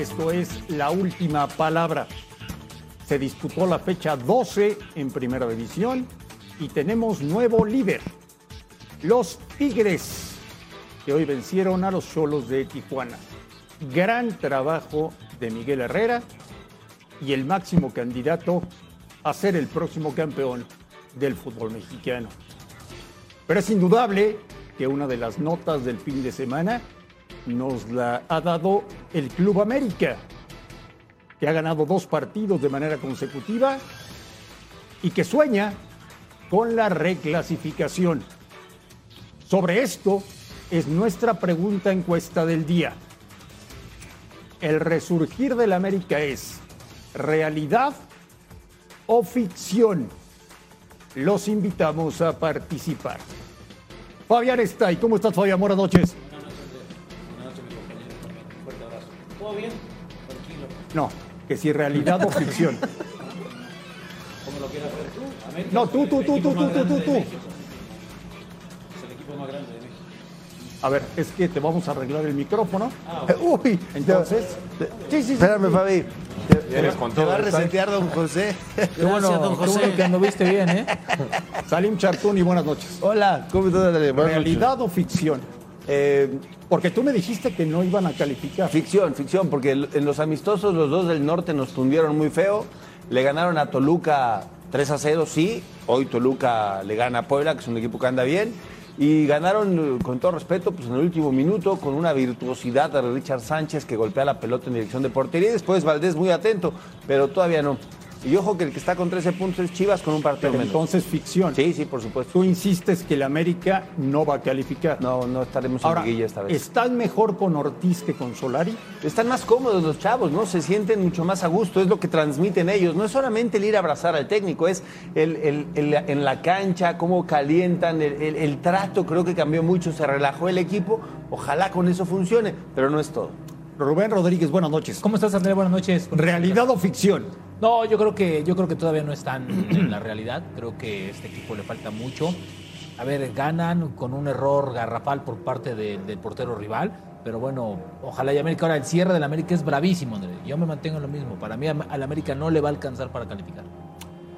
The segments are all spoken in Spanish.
Esto es la última palabra. Se disputó la fecha 12 en Primera División y tenemos nuevo líder, los Tigres, que hoy vencieron a los Cholos de Tijuana. Gran trabajo de Miguel Herrera y el máximo candidato a ser el próximo campeón del fútbol mexicano. Pero es indudable que una de las notas del fin de semana nos la ha dado el Club América, que ha ganado dos partidos de manera consecutiva y que sueña con la reclasificación. Sobre esto es nuestra pregunta encuesta del día. ¿El resurgir del América es realidad o ficción? Los invitamos a participar. Fabián está ahí. ¿Cómo estás, Fabián? Buenas noches. No, que si realidad o ficción. ¿Cómo lo quieras ver tú? América No, tú, tú, tú, tú, tú, tú, tú. México. Es el equipo más grande de México. A ver, es que te vamos a arreglar el micrófono. Ah, Uy, Entonces, sí, sí, sí. espérame, Fabi. Vienes con Te va a todo. resetear, don José. Qué bueno, don José. Qué bueno que anduviste bien, ¿eh? Salim Chartuni, buenas noches. Hola, ¿cómo estás? Buenas noches. ¿Realidad o ficción? Eh, Porque tú me dijiste que no iban a calificar. ficción, ficción, porque en los amistosos los dos del norte nos tundieron muy feo. Le ganaron a Toluca 3 a 0, sí. Hoy Toluca le gana a Puebla, que es un equipo que anda bien. Y ganaron, eh, con todo respeto, pues en el último minuto, con una virtuosidad de Richard Sánchez que golpea la pelota en dirección de portería. Después Valdés muy atento, pero todavía no. Y ojo que el que está con 13 puntos es Chivas con un partido Pero menos. entonces ficción. Sí, sí, por supuesto. Tú insistes que el América no va a calificar. No, no estaremos Ahora, en liguilla esta vez. ¿estás mejor con Ortiz que con Solari? Están más cómodos los chavos, ¿no? Se sienten mucho más a gusto, es lo que transmiten ellos. No es solamente el ir a abrazar al técnico, es el, el- el- en la cancha, cómo calientan, el, el- el trato creo que cambió mucho, se relajó el equipo. Ojalá con eso funcione, pero no es todo. Rubén Rodríguez, buenas noches. ¿Cómo estás, André? Buenas noches. ¿Realidad o ficción? No, yo creo que yo creo que todavía no están en la realidad. Creo que a este equipo le falta mucho. A ver, ganan con un error garrafal por parte de- del portero rival, pero bueno, ojalá y América ahora el cierre del América es bravísimo, André. Yo me mantengo en lo mismo. Para mí al América no le va a alcanzar para calificar.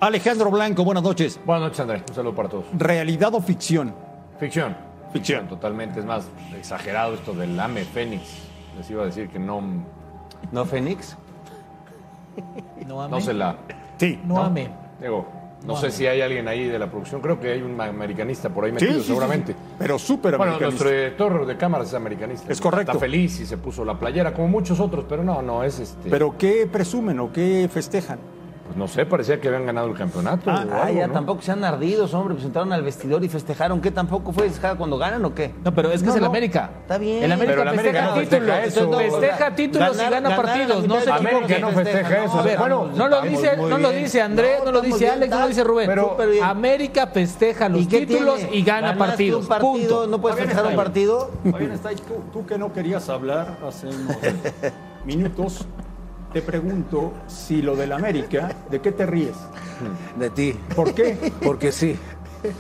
Alejandro Blanco, buenas noches. Buenas noches, Andrés. Un saludo para todos. ¿Realidad o ficción? Ficción. Ficción. Totalmente. Es más, exagerado esto del AME Fénix. Les iba a decir que no, ¿No, Fénix? No ame. no se la. Sí. No, ame. Digo, no No sé si hay alguien ahí de la producción. Creo que hay un americanista por ahí metido, sí, sí, seguramente. sí. Pero súper Bueno, nuestro director de cámaras es americanista. Es correcto. Está feliz y se puso la playera, como muchos otros, pero no, no, es este. ¿Pero qué presumen o qué festejan? Pues no sé, parecía que habían ganado el campeonato. Ah, o Ah, algo, ya ¿no? tampoco sean ardidos, hombre. Pues entraron al vestidor y festejaron. ¿Qué tampoco fue festejar cuando ganan o qué? No, pero es que No, es el no. América. Está bien. El América Pero el América festeja no festeja títulos. festeja Ganar- títulos y gana partidos. No se América no festeja eso. A ver, Bueno, no lo dice, no lo bien. dice André, no, lo dice bien, Alex, no lo dice Rubén. bien. América festeja los ¿Y qué títulos tiene? y gana ¿Ganaste partidos. un partido? Punto. ¿No puedes festejar un partido? Fabián está ahí. Tú, tú que no querías hablar hace unos minutos, te pregunto si lo del América, ¿de qué te ríes? De ti. ¿Por qué? Porque sí.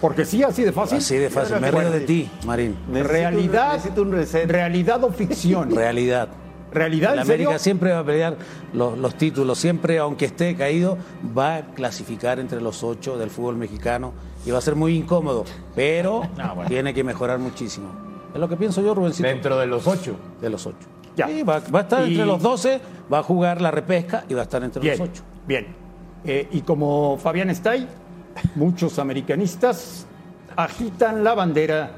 Porque sí, así de fácil. Así de fácil. Me río de ti, Marín. Realidad, Necesito un reset. realidad o ficción. Realidad. Realidad, El ¿en serio? América siempre va a pelear los, los títulos, siempre, aunque esté caído, va a clasificar entre los ocho del fútbol mexicano y va a ser muy incómodo, pero tiene que mejorar muchísimo. Es lo que pienso yo, Rubencito. Dentro de los ocho. De los ocho. Ya. Sí, va, va a estar Y- entre los 12, va a jugar la repesca y va a estar entre Bien, los ocho. bien. Eh, y como Fabián está ahí, muchos americanistas agitan la bandera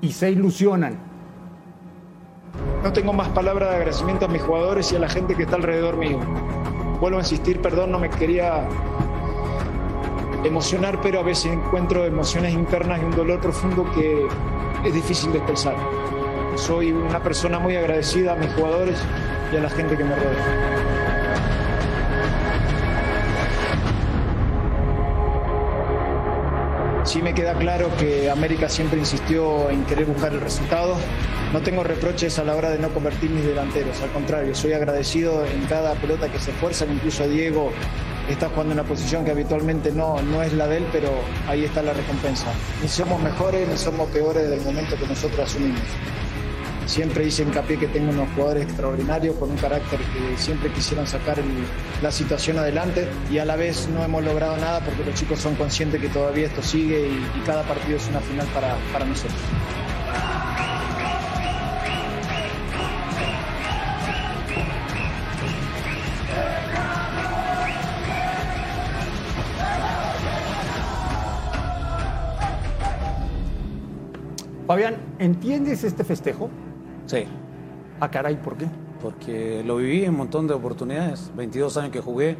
y se ilusionan. No tengo más palabras de agradecimiento a mis jugadores y a la gente que está alrededor mío. Vuelvo a insistir, perdón, no me quería emocionar, pero a veces encuentro emociones internas y un dolor profundo que es difícil de expresar. Soy una persona muy agradecida a mis jugadores y a la gente que me rodea. Sí me queda claro que América siempre insistió en querer buscar el resultado. No tengo reproches a la hora de no convertir mis delanteros, al contrario, soy agradecido en cada pelota que se esfuerzan, incluso Diego está jugando en una posición que habitualmente no, no es la de él, pero ahí está la recompensa. Ni somos mejores ni somos peores del momento que nosotros asumimos. Siempre hice hincapié que tengo unos jugadores extraordinarios con un carácter que siempre quisieron sacar la situación adelante y a la vez no hemos logrado nada porque los chicos son conscientes que todavía esto sigue y, y cada partido es una final para, para nosotros. Fabián, ¿entiendes este festejo? Sí, Ah, caray, ¿por qué? porque lo viví en un montón de oportunidades. 22 años que jugué,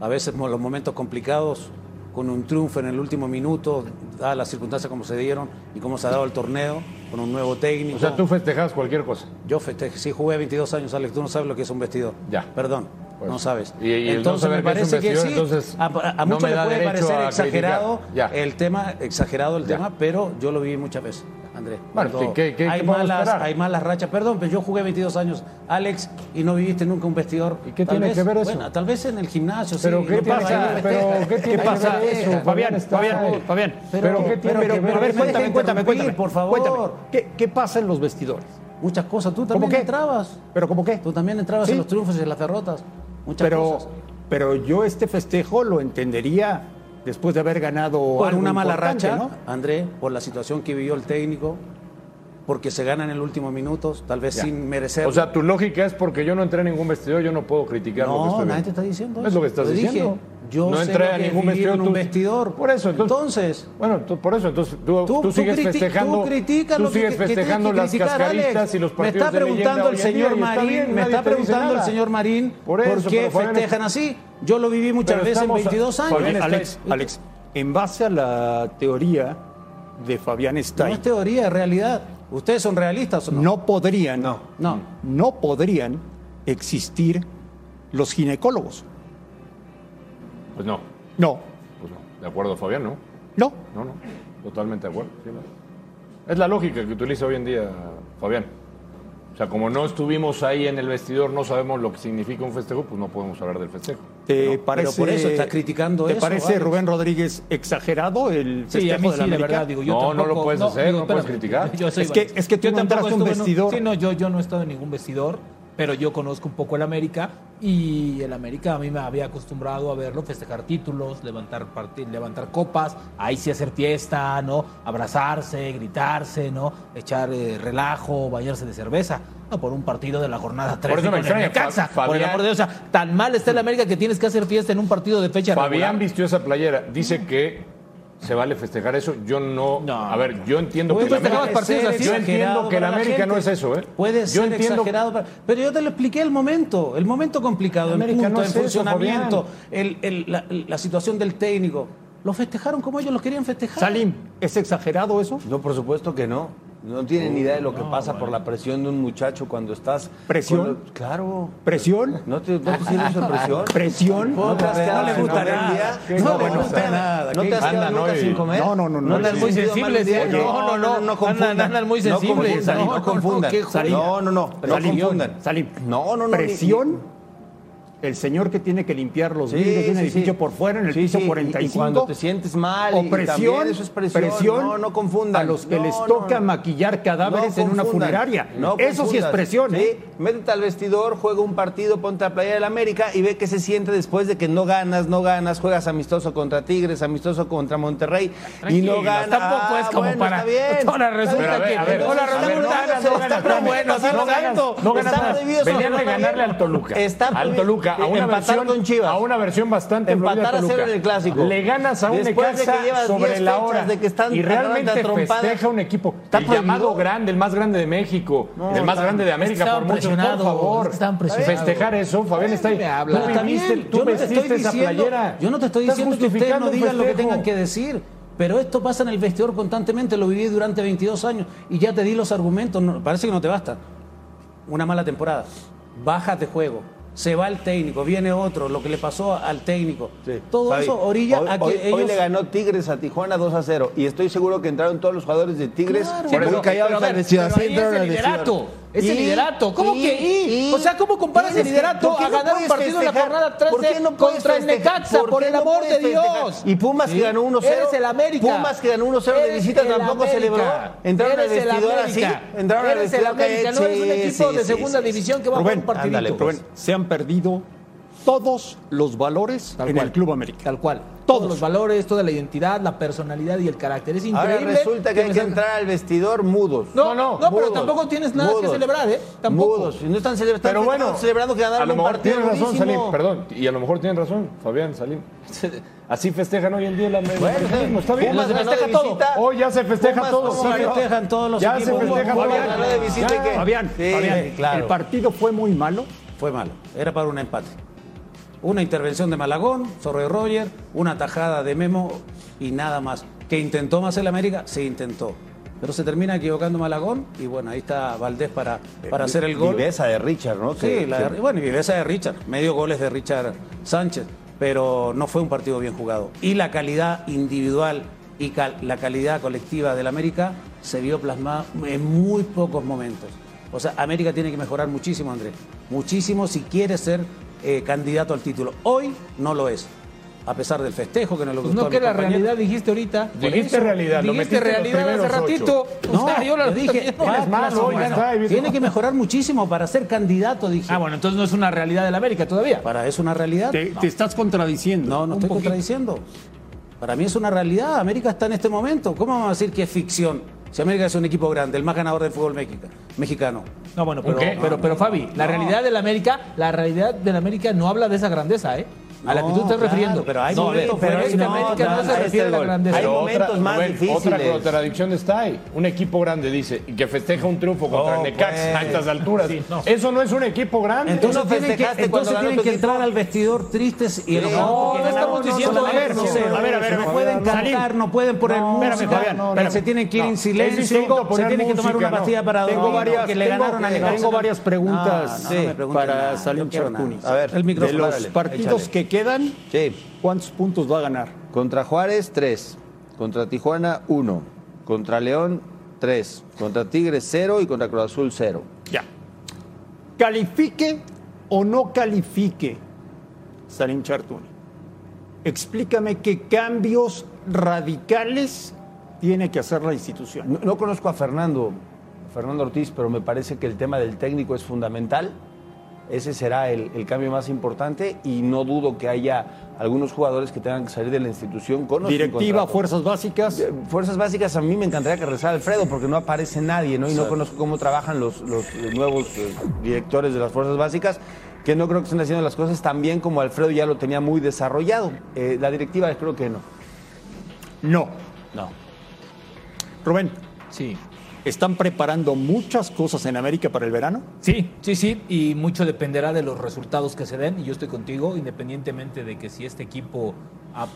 a veces mo- los momentos complicados, con un triunfo en el último minuto, dadas las circunstancias como se dieron y cómo se ha dado el torneo, con un nuevo técnico. O sea, tú festejas cualquier cosa. Yo festejé, sí jugué 22 años, Alex, tú no sabes lo que es un vestidor. Ya. Perdón, Pues, no sabes. y- y el no entonces me parece que sí, entonces a, a- a no muchos me le da puede parecer exagerado el tema, exagerado el Ya. tema, pero yo lo viví muchas veces, Andrés. Bueno, ¿qué- qué- hay, qué malas, esperar? hay malas rachas, perdón, pero yo jugué 22 años, Alex, y no viviste nunca un vestidor. ¿Y qué Tal tiene vez- que ver eso? Bueno, tal vez en el gimnasio, Pero sí. ¿qué no tiene pasa que? Pero, ¿qué ¿Qué tiene que pasa? ver eso? Fabián, está Fabián. Pero, Pero, a ver, cuéntame, cuéntame, cuéntame. por favor. Cuéntame, ¿qué, qué pasa en los vestidores? Muchas cosas, tú ¿Cómo también entrabas. ¿Pero cómo qué? Tú también entrabas Sí. en los triunfos y en las derrotas. Muchas Pero, cosas. pero yo este festejo lo entendería después de haber ganado por algo una mala racha, ¿no? André, por la situación que vivió el técnico, porque se gana en el último minuto, tal vez Ya. sin merecer. O sea, tu lógica es porque yo no entré a ningún vestidor, yo no puedo criticar lo que no, estoy nadie te está diciendo Es lo que estás dije. diciendo. Yo no sé entré lo a ningún vestidor. en un tú- vestidor. Por eso, entonces. Entonces, bueno, tú- por eso, entonces tú, Tú, tú sigues festejando. tú tú lo sigues que festejando que las criticar, cascaritas Alex. y los Me partidos está de leyenda preguntando el hoy en día, señor está Marín, bien, me está preguntando el señor Marín Por qué festejan está- así. Yo lo viví muchas Pero veces en estamos a- 22 años. Alex, Alex, en base a la teoría de Fabián no Stein, es teoría, es realidad. ¿Ustedes son realistas o no? no podrían, No. no podrían existir los ginecólogos. Pues no, No, pues no. De acuerdo, Fabián, ¿no? no. No, no. Totalmente de acuerdo. sí, no. Es la lógica que utiliza hoy en día Fabián. O sea, como no estuvimos ahí en el vestidor, no sabemos lo que significa un festejo, pues no podemos hablar del festejo. ¿Te No, parece, pero por eso está criticando ¿Te eso, parce, Alex? Rubén Rodríguez, exagerado el festejo Sí, a mí de la sí, verdad, digo, yo No, no tampoco, lo puedes hacer, no puedes criticar. yo soy Es que- es que tú Yo no entraste un estuve en vestidor. Sí, no, yo, yo no he estado en ningún vestidor, pero yo conozco un poco el América y el América a mí me había acostumbrado a verlo festejar títulos, levantar levantar copas, ahí sí hacer fiesta, ¿no? Abrazarse, gritarse, ¿no? Echar eh, relajo, bañarse de cerveza. No, por un partido de la jornada 3 Por eso me extraña, Necaxa, Fa- por el Fabián- amor de Dios, o sea, tan mal está el América que tienes que hacer fiesta en un partido de fecha Fabián regular. vistió esa playera. Dice que se vale festejar eso. Yo no. No. a ver, yo entiendo Pues que el América- así. Yo entiendo que la América no es eso, ¿eh? Puede yo ser entiendo exagerado, para- pero yo te lo expliqué el momento, el momento complicado, el América punto, no el es eso, funcionamiento, el- el- la, la situación del técnico. Lo festejaron como ellos lo querían festejar. Salim, ¿es exagerado eso? No, por supuesto que no. No tienen ni idea de lo que pasa por la presión de un muchacho cuando estás. ¿Presión? lo- Claro. ¿Presión? ¿No te, no te sientes presión? ¿Presión? ¿No te has quedado le gusta nada. No, no te le gusta nada? ¿No te has quedado Andan nunca sin comer? No, no, no, no. has muy sensibles. No, no, no, no confundan. Andan- andan muy No sensibles, no, no no, confundan. No, no, no, no confundan. Salim, No, no, no. ¿Presión? El señor que tiene que limpiar los Sí, vidrios de un sí, edificio sí. por fuera en el Sí, piso sí, y- 45. Y cuando te sientes mal. o y presión, también eso es presión. presión No, no confundan. a los que No, les toca no. maquillar cadáveres No en una funeraria. no Eso sí es presión, Sí, ¿eh? métete al vestidor, juega un partido, ponte a la playa del América y ve qué se siente después de que no ganas, no ganas, juegas amistoso contra Tigres, amistoso contra Monterrey y no ganas. tampoco es Ah, como bueno, para-. Ahora Está resulta que- ahora resulta no que ganas, no ganas, no sí, ganas, Está prohibido ganarle al Toluca. Al. Toluca Toluca a una versión con Chivas. a una versión bastante Empatar a cero en el clásico. Le ganas a un Necaxa sobre 10 la hora de que están y realmente festeja un equipo Está el llamado grande, el más grande de México, el más grande de América por mucho, por favor. Festejar eso, Fabián está ahí. Tú viviste, tú yo no te vestiste estoy esa diciendo, playera. yo no te estoy diciendo que ustedes no digan lo que tengan que decir, pero esto pasa en el vestidor constantemente, lo viví durante 22 años y ya te di los argumentos, no- parece que no te basta. Una mala temporada, bajas de juego, se va el técnico, viene otro, lo que le pasó al técnico, todo Fabi, eso orilla hoy, a que hoy- ellos... hoy le ganó Tigres a Tijuana 2 a 0 y estoy seguro que entraron todos los jugadores de Tigres Claro. muy pero- callados pero pero Así ahí es el liderato, es el liderato. ¿Cómo y- que y? y- O sea, ¿cómo comparas el que- liderato ¿por qué a no ganar un puedes partido en la jornada ¿Por qué 13 no contra el? Necaxa, ¿Por por el no amor de Dios? Y Pumas que ganó 1-0. Eres el América. Pumas que ganó 1-0 de visita tampoco América. celebró. Entraron al Eres el vestidor así. América. Entraron al Eres el vestidor América, no eres un equipo sí, de sí, segunda sí, división que va a jugar un partidito. ándale. Rubén, se han perdido todos los valores Tal en cual. el Club América. Tal cual. Todos. Todos los valores, toda la identidad, la personalidad y el carácter. Es Ahora increíble. resulta que hay que entrar al vestidor mudos. No, no, pero mudos, tampoco tienes nada que celebrar, ¿eh? Tampoco. Mudos. Y no están celebrando, Pero están bueno, celebrando que a ganaron lo un mejor partido tienes razón, durísimo. Salim, perdón, y a lo mejor tienes razón, Fabián, Salim. Así festejan hoy en día la Bueno, está bien. Pumas Se festeja de todo. Hoy ya se festeja Pumas, todo. ¿cómo sí, ganó? festejan todos los ya equipos. se festeja Pumas todo. Fabián, Sí, Fabián, claro. el partido fue muy malo. Fue malo, era para un empate. Una intervención de Malagón, Zorro de Roger, una tajada de Memo y nada más. ¿Que intentó más el América? Se intentó. Pero se termina equivocando Malagón y bueno, ahí está Valdés para, para hacer el gol. Viveza de Richard, ¿no? Sí, la de- bueno, y viveza de Richard, medio goles de Richard Sánchez, pero no fue un partido bien jugado. Y la calidad individual y cal- la calidad colectiva del América se vio plasmada en muy pocos momentos. O sea, América tiene que mejorar muchísimo, Andrés. Muchísimo si quiere ser eh, candidato al título. Hoy no lo es. A pesar del festejo que no lo Pues gustó no a que la compañero. realidad dijiste ahorita. Dijiste eso, realidad, lo Dijiste los realidad hace ratito. ocho. O sea, yo la yo dije, no. Es hoy está, tiene que mejorar muchísimo para ser candidato, dije. Ah, bueno, entonces no es una realidad del América todavía. Para eso una realidad. Te, te estás contradiciendo. No, no estoy poquito. contradiciendo. Para mí es una realidad. América está en este momento. ¿Cómo vamos a decir que es ficción? Si América es un equipo grande, el más ganador del fútbol mexica- mexicano. No, bueno, pero, pero, pero, Fabi, la realidad del América, la realidad del América no habla de esa grandeza, ¿eh? A la que tú te estás claro, refiriendo. pero hay no, a momentos que no, no, no, a más Rubén, difíciles. Otra contradicción está ahí. Un equipo grande dice y que festeja un triunfo contra No, el Necaxa a pues. estas alturas. Eso no es un equipo grande. Entonces no tienen que, entonces tienen que entrar al vestidor tristes y enojados no, no estamos diciendo solamente eso. 1-0. A ver, a ver, no a ver, pueden Salim. cantar, no pueden poner No, música, no, se tienen que ir No, en silencio, se tienen que tomar una pastilla no. para Tengo dormir porque le tengo- ganaron a tengo Necaxa. varias preguntas No, no, no para Salim. Charcunis. A ver, el micrófono. De los partidos échale. Que quedan, Sí. ¿cuántos puntos va a ganar? Contra Juárez, 3. Contra Tijuana, 1. Contra León, 3. Contra Tigres, 0. Y contra Cruz Azul, 0. Ya. ¿Califique o no califique Salim Chartuni? Explícame qué cambios radicales tiene que hacer la institución. No, no conozco a Fernando, Fernando Ortiz, pero me parece que el tema del técnico es fundamental. Ese será el, el cambio más importante y no dudo que haya algunos jugadores que tengan que salir de la institución con Directiva, fuerzas básicas. Eh, Fuerzas básicas, a mí me encantaría que regresara Alfredo porque no aparece nadie, ¿no? Y no conozco cómo trabajan los, los, eh, nuevos eh, directores de las fuerzas básicas, que no creo que estén haciendo las cosas tan bien como Alfredo ya lo tenía muy desarrollado. Eh, la directiva creo que no. No. No. Rubén, Sí. ¿Están preparando muchas cosas en América para el verano? Sí, sí, sí, y mucho dependerá de los resultados que se den, y yo estoy contigo, independientemente de que si este equipo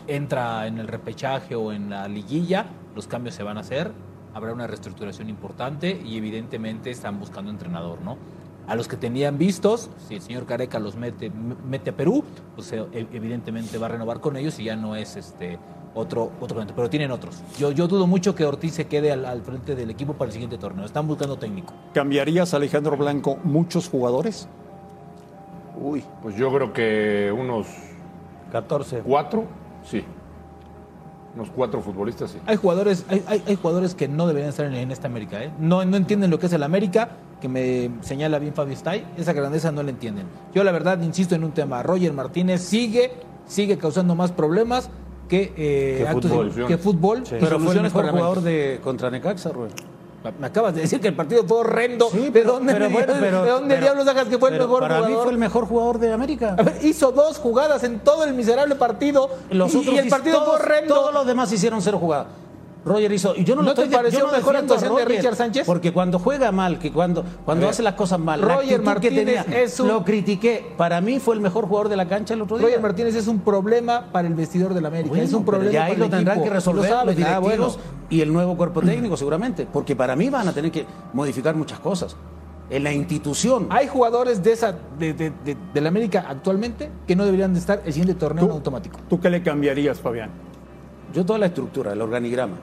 entra en el repechaje o en la liguilla, los cambios se van a hacer, habrá una reestructuración importante y evidentemente están buscando entrenador, ¿no? A los que tenían vistos, si el señor Careca los mete a Perú, pues eh, evidentemente va a renovar con ellos y ya no es este otro otro pero tienen otros. Yo, yo dudo mucho que Ortiz se quede al, al frente del equipo para el siguiente torneo. Están buscando técnico. ¿Cambiarías a Alejandro Blanco muchos jugadores? Uy, Pues yo creo que unos 14. cuatro, sí. Unos cuatro futbolistas, sí. Hay jugadores, hay, hay- hay jugadores que no deberían estar en, en esta América, ¿eh? No, no entienden lo que es el América, que me señala bien Fabio Stay, esa grandeza no la entienden. Yo la verdad insisto en un tema, Roger Martínez sigue, sigue causando más problemas que, eh, actos fútbol, de- que fútbol Pero fue el mejor para jugador de contra Necaxa, Rubén. Me acabas de decir que el partido fue horrendo. Sí, ¿De dónde, pero ¿de dónde pero- diablos sacas que fue el mejor para jugador? mí fue el mejor jugador de América. A ver, hizo dos jugadas en todo el miserable partido Los y, otros y el partido todos, fue horrendo. Todos los demás hicieron cero jugadas. Roger hizo. Y yo no, ¿No lo te estoy, pareció yo no mejor actuación de Roger, Richard Sánchez? Porque cuando juega mal, que cuando, cuando hace las cosas mal, la Roger Martínez que tenía, es un- lo critiqué. Para mí fue el mejor jugador de la cancha el otro día. Roger Martínez es un problema para el vestidor del América. Bueno, es un problema ya ahí para lo el tendrán equipo. que resolver Y lo los Ah, directivos bueno. y el nuevo cuerpo técnico seguramente, porque para mí van a tener que modificar muchas cosas. En la institución. Hay jugadores de esa de, de, de- del América actualmente que no deberían de estar el siguiente torneo en automático. ¿Tú qué le cambiarías, Fabián? Yo toda la estructura, el organigrama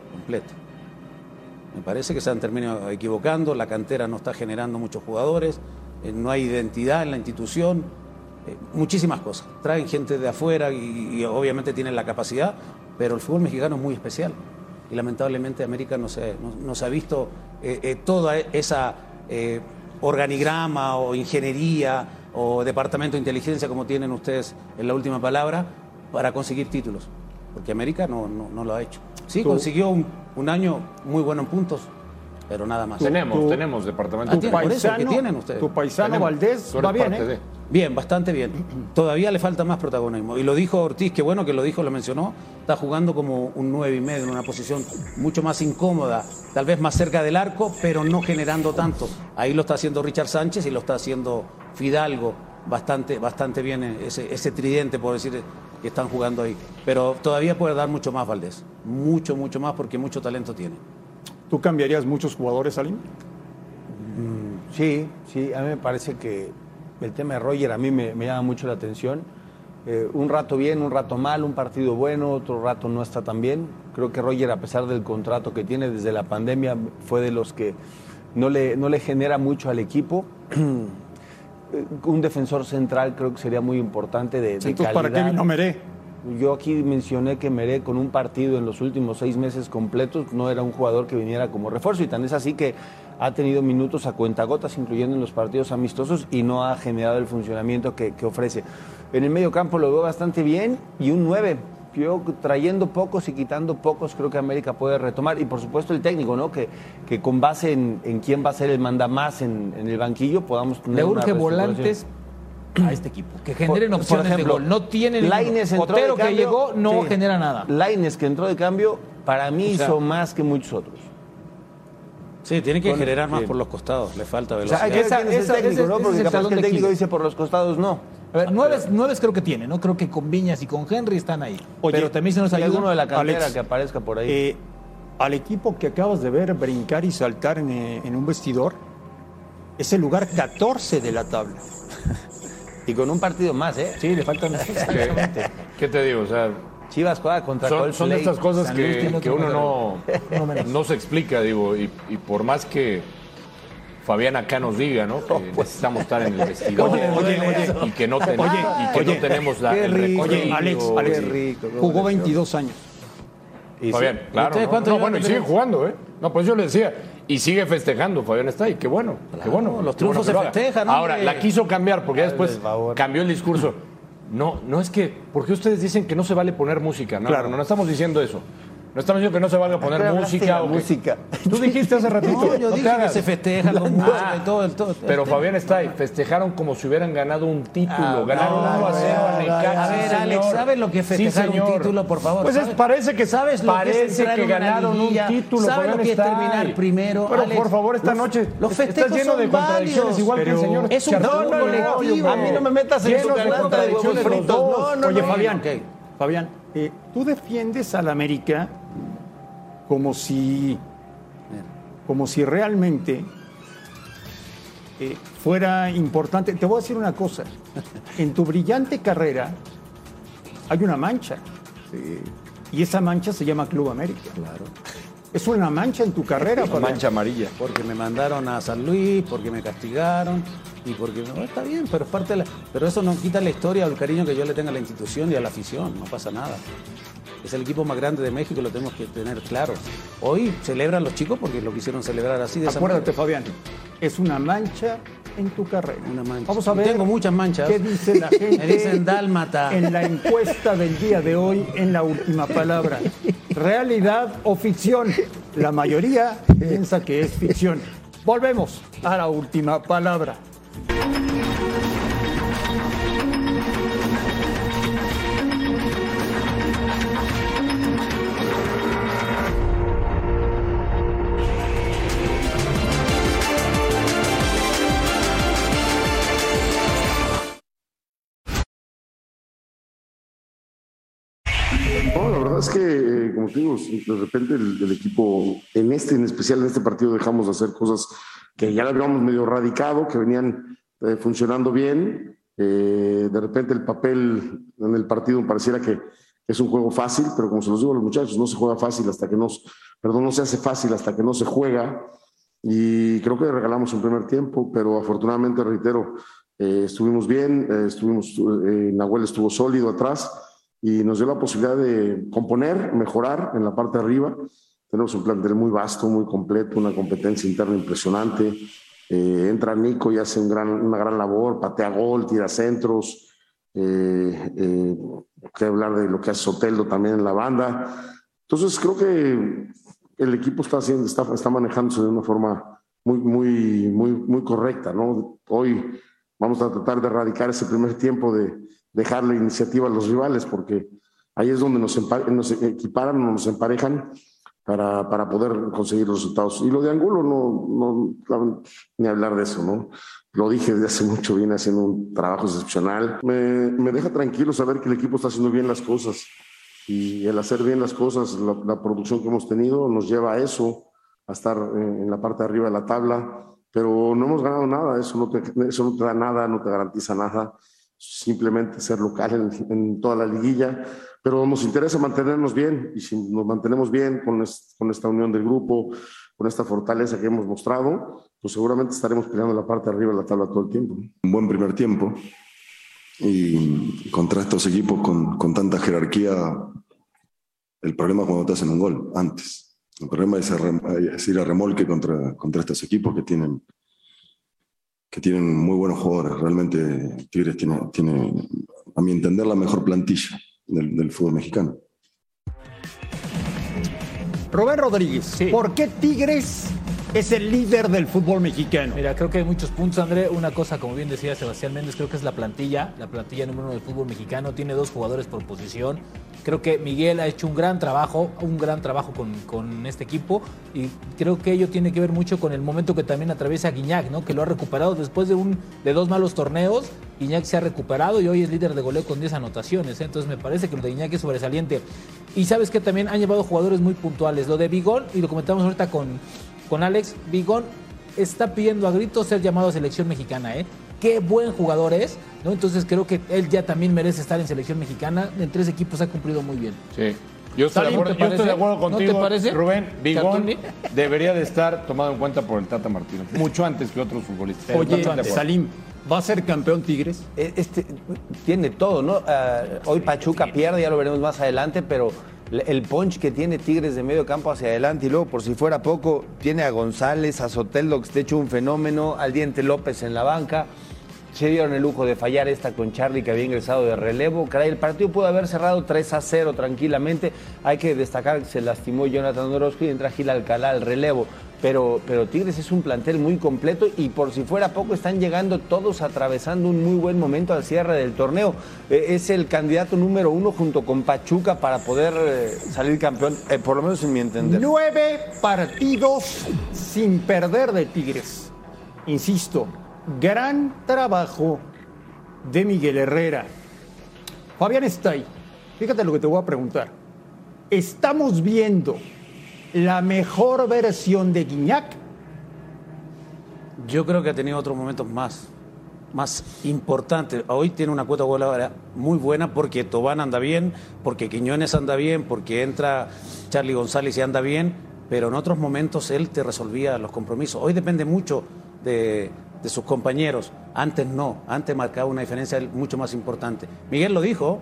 Me parece que se han terminado equivocando, la cantera no está generando muchos jugadores, eh, no hay identidad en la institución, eh, muchísimas cosas. Traen gente de afuera y, obviamente tienen la capacidad, pero el fútbol mexicano es muy especial. Y lamentablemente América no se, ha visto eh, eh, toda esa organigrama o ingeniería o departamento de inteligencia como tienen ustedes en la última palabra para conseguir títulos. Porque América no, no lo ha hecho. Sí, Tú- consiguió un, un año muy bueno en puntos, pero nada más. Tenemos, tú- tenemos departamento. Ah, Tu paisano, ¿qué tienen ustedes? tu paisano Tenemos. Valdés va bien, ¿eh? de. Bien, bastante bien. Todavía le falta más protagonismo. Y lo dijo Ortiz, que bueno que lo dijo, lo mencionó. Está jugando como un nueve y medio en una posición mucho más incómoda, tal vez más cerca del arco, pero no generando tanto. Ahí lo está haciendo Richard Sánchez y lo está haciendo Fidalgo bastante, bastante bien ese, ese tridente, por decir, que están jugando ahí. Pero todavía puede dar mucho más Valdés. Mucho, mucho más porque mucho talento tiene. ¿Tú cambiarías muchos jugadores, Salim? Sí, sí, a mí me parece que el tema de Roger a mí me, me llama mucho la atención. Eh, un rato bien, un rato mal, un partido bueno, otro rato no está tan bien. Creo que Roger, a pesar del contrato que tiene desde la pandemia, fue de los que no le, no le genera mucho al equipo. Un defensor central creo que sería muy importante de, de Entonces, ¿para qué vino Meré? Yo aquí mencioné que Meré con un partido en los últimos seis meses completos no era un jugador que viniera como refuerzo y tan es así que ha tenido minutos a cuentagotas, incluyendo en los partidos amistosos y no ha generado el funcionamiento que, que ofrece. En el medio campo lo veo bastante bien y un 9. Yo trayendo pocos y quitando pocos creo que América puede retomar y por supuesto el técnico, ¿no? Que, que con base en, en quién va a ser el mandamás en, en el banquillo podamos tener Le urge volantes a este equipo, que generen Por- por opciones ejemplo, de gol. No tienen Lainez entró Otero de que cambio, llegó no sí. genera nada. Lainez que entró de cambio, para mí O sea, hizo más que muchos otros. Sí, tiene que Con- generar más sí. por los costados, le falta O sea, velocidad. hay que ver Esa- quién es el técnico, ese- ¿no? Porque el capaz que el de técnico dice por los costados no. A ver, nueves, nueves creo que tiene, ¿no? Creo que con Viñas y con Henry están ahí. Oye, Pero también se nos Y ayuda. alguno de la cantera Alex, que aparezca por ahí. Eh, al equipo que acabas de ver brincar y saltar en, eh, en un vestidor, es el lugar 14 de la tabla. y con un partido más, ¿eh? Sí, le faltan. ¿Qué, qué te digo? O sea, Chivas juega contra son, son estas cosas que, que uno no, no se explica, digo, y, y por más que Fabián acá nos diga, ¿no? Que necesitamos estar en el vestidor Oye, oye, oye. y que no, ten- Oye, y que oye. no tenemos la, el rico. Oye. Alex, Alex rico, jugó bonito. 22 años. Y sí. Fabián, claro. ¿Ustedes ¿no? No, bueno, y sigue jugando, ¿eh? No, pues yo le decía, y sigue festejando, Fabián está ahí, qué bueno, qué bueno. los bueno triunfos se festejan, Ahora, hombre. la quiso cambiar, porque ya después cambió el discurso. No, no es que, porque ustedes dicen que no se vale poner música, no, Claro. no, no estamos diciendo eso. No estamos diciendo que no se valga poner música. o música? Tú dijiste hace ratito. No, yo no dije que hagas. se festejan con música Ah, y todo el todo. Pero este- Fabián está ahí. Festejaron como si hubieran ganado un título. Ah, ganaron no, 1 a 0 a no, Necaxa, A ver, sí, Alex. ¿sabes lo que es Sí, festejar un señor. título, por favor? Pues parece que ¿Sabes lo que es parece entrar que ganaron un título. ¿Sabes Fabián lo que es terminar ahí. primero? Pero Alex? por favor, esta Los- noche los estás festejos lleno de contradicciones, válidos, igual que el señor Es un fútbol colectivo. A mí no me metas en de fritos. dos. No, no, Oye, no. Fabián. Fabián, eh, tú defiendes al América como si, como si realmente eh, fuera importante. Te voy a decir una cosa. En tu brillante carrera hay una mancha. Y esa mancha se llama Club América. Claro. Es una mancha en tu carrera, Fabián. Mancha amarilla. Porque me mandaron a San Luis, porque me castigaron y porque no, está bien, pero es parte de la, pero eso no quita la historia o el cariño que yo le tengo a la institución y a la afición, no pasa nada. Es el equipo más grande de México, lo tenemos que tener claro. Hoy celebran los chicos porque lo quisieron celebrar así de esa Acuérdate, manera. Fabián, es una mancha en tu carrera. Una mancha. Vamos a ver. tengo muchas manchas. ¿Qué dice la gente? Me dicen dálmata. En la encuesta del día de hoy, en la última palabra. ¿Realidad o ficción? La mayoría piensa que es ficción. Volvemos a la última palabra. Es que, eh, como te digo, de repente el, equipo, en este, en especial en este partido, dejamos de hacer cosas que ya habíamos medio radicado, que venían eh, funcionando bien. Eh, de repente el papel en el partido pareciera que es un juego fácil, pero como se los digo a los muchachos, no se juega fácil hasta que no, perdón, no se hace fácil hasta que no se juega. Y creo que regalamos un primer tiempo, pero afortunadamente, reitero, estuvimos bien, estuvimos, Nahuel estuvo sólido atrás y nos dio la posibilidad de componer, mejorar en la parte de arriba. Tenemos un plantel muy vasto, muy completo, una competencia interna impresionante. Eh, entra Nico y hace un gran, una gran labor, patea gol, tira centros. Eh, eh, que hablar de lo que hace Soteldo también en la banda. Entonces creo que el equipo está, haciendo, está, está manejándose de una forma muy, muy, muy, muy correcta. ¿no? Hoy vamos a tratar de erradicar ese primer tiempo de, dejar la iniciativa a los rivales, porque ahí es donde nos, nos equiparan nos emparejan para, para, poder conseguir resultados. Y lo de Angulo, no, no, ni hablar de eso, ¿no? Lo dije desde hace mucho, viene haciendo un trabajo excepcional. Me, me, deja tranquilo saber que el equipo está haciendo bien las cosas. Y el hacer bien las cosas, la, producción que hemos tenido, nos lleva a eso, a estar en, la parte de arriba de la tabla. Pero no hemos ganado nada, eso no eso no te da nada, no te garantiza nada simplemente ser local en, toda la liguilla, pero nos interesa mantenernos bien y si nos mantenemos bien con, con esta unión del grupo, con esta fortaleza que hemos mostrado, pues seguramente estaremos peleando la parte arriba de la tabla todo el tiempo. Un buen primer tiempo y contra estos equipos con, con tanta jerarquía, el problema es cuando te hacen un gol antes. El problema es ir a remolque contra, contra estos equipos que tienen que tienen muy buenos jugadores. Realmente Tigres tiene, tiene a mi entender, la mejor plantilla del, fútbol mexicano. Rubén Rodríguez, ¿por qué Tigres es el líder del fútbol mexicano. Mira, creo que hay muchos puntos, André. Una cosa, como bien decía Sebastián Méndez, creo que es la plantilla, la plantilla número uno del fútbol mexicano. Tiene dos jugadores por posición. Creo que Miguel ha hecho un gran trabajo, un gran trabajo con, con, este equipo y creo que ello tiene que ver mucho con el momento que también atraviesa Guiñac, ¿no? que lo ha recuperado después de, un, de dos malos torneos. Guiñac se ha recuperado y hoy es líder de goleo con 10 anotaciones. ¿eh? Entonces me parece que lo de Guiñac es sobresaliente. Y sabes que también han llevado jugadores muy puntuales. Lo de Bigón, y lo comentamos ahorita con, con Alex, Bigón está pidiendo a gritos ser llamado a selección mexicana, ¿eh? Qué buen jugador es, ¿no? Entonces creo que él ya también merece estar en selección mexicana. En tres equipos ha cumplido muy bien. Sí. Yo estoy, de acuerdo, yo estoy de acuerdo contigo, ¿No te parece? Rubén. Bigón debería de estar tomado en cuenta por el Tata Martino, mucho antes que otros futbolistas. Oye, Salim, ¿va a ser campeón Tigres? E, este, tiene todo, ¿no? Ah, hoy Pachuca pierde, ya lo veremos más adelante, pero el punch que tiene Tigres de medio campo hacia adelante y luego, por si fuera poco, tiene a González, a Soteldo, que está hecho un fenómeno, al Diente López en la banca. Se dieron el lujo de fallar esta con Charlie que había ingresado de relevo. Caray, el partido pudo haber cerrado 3 a 0 tranquilamente. Hay que destacar que se lastimó Jonathan Orozco y entra Gil Alcalá al relevo pero, pero Tigres es un plantel muy completo y por si fuera poco están llegando todos atravesando un muy buen momento al cierre del torneo. Eh, es el candidato número uno junto con Pachuca para poder eh, salir campeón, eh, por lo menos en mi entender. Nueve partidos sin perder de Tigres. Insisto, gran trabajo de Miguel Herrera. Fabián está ahí. Fíjate lo que te voy a preguntar. Estamos viendo la mejor versión de Guiñac? Yo creo que ha tenido otros momentos más, más importantes. Hoy tiene una cuota goleadora muy buena porque Tobán anda bien, porque Quiñones anda bien, porque entra Charlie González y anda bien, pero en otros momentos él te resolvía los compromisos. Hoy depende mucho de, sus compañeros. Antes no, antes marcaba una diferencia mucho más importante. Miguel lo dijo,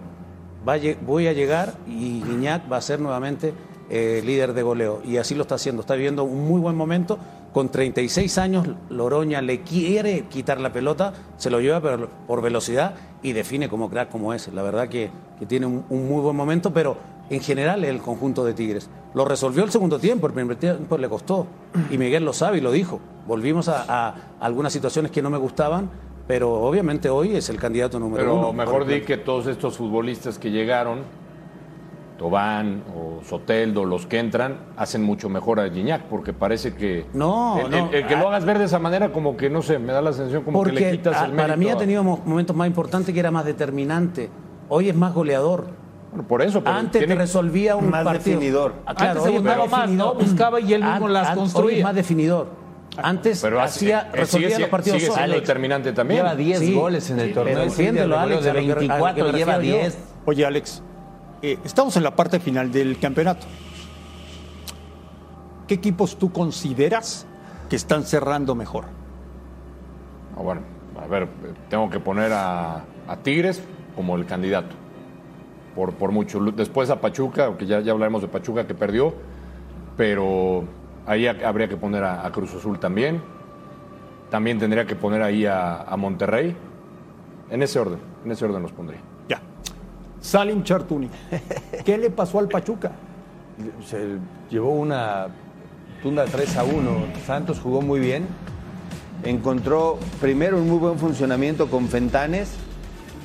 voy a llegar y Guiñac va a ser nuevamente eh, líder de goleo. Y así lo está haciendo. Está viviendo un muy buen momento. Con 36 años, Loroña le quiere quitar la pelota, se lo lleva pero por velocidad y define como crack como es. La verdad que, tiene un, muy buen momento, pero en general el conjunto de Tigres. Lo resolvió el segundo tiempo, el primer tiempo le costó. Y Miguel lo sabe y lo dijo. Volvimos a, a algunas situaciones que no me gustaban, pero obviamente hoy es el candidato número Pero uno. mejor di que todos estos futbolistas que llegaron, Tobán o Soteldo, los que entran, hacen mucho mejor a Gignac, porque parece que. No, el, no. el- el que lo hagas ver de esa manera, como que no sé, me da la sensación como que le quitas el mérito. para mí ha tenido mo- momentos más importantes que era más determinante. Hoy es más goleador. Bueno, por eso. pero Antes tiene- te resolvía un más partido. definidor. Ah, claro, Antes se oye, buscaba pero más, definidor. ¿no? Buscaba y él mismo An- las an- construía. más definidor. Antes Pero hacía, eh, resolvía sigue- los partidos sigue siendo determinante también. Lleva 10 Sí, goles en el sí, torneo. entiéndelo, de Alex, de a lo que- a lo que 24 me lleva refiero yo. 10. Oye, Alex, eh, estamos en la parte final del campeonato. ¿Qué equipos tú consideras que están cerrando mejor? Ah, bueno, a ver, tengo que poner a, a Tigres como el candidato. Por, por mucho. Después a Pachuca, aunque ya, ya hablaremos de Pachuca que perdió, pero ahí ha- habría que poner a, a Cruz Azul también. También tendría que poner ahí a, a Monterrey. En ese orden, en ese orden los pondría. Ya. Salim Chartuni. ¿Qué le pasó al Pachuca? Se llevó una tunda 3 a 1. Santos jugó muy bien. Encontró primero un muy buen funcionamiento con Fentanes.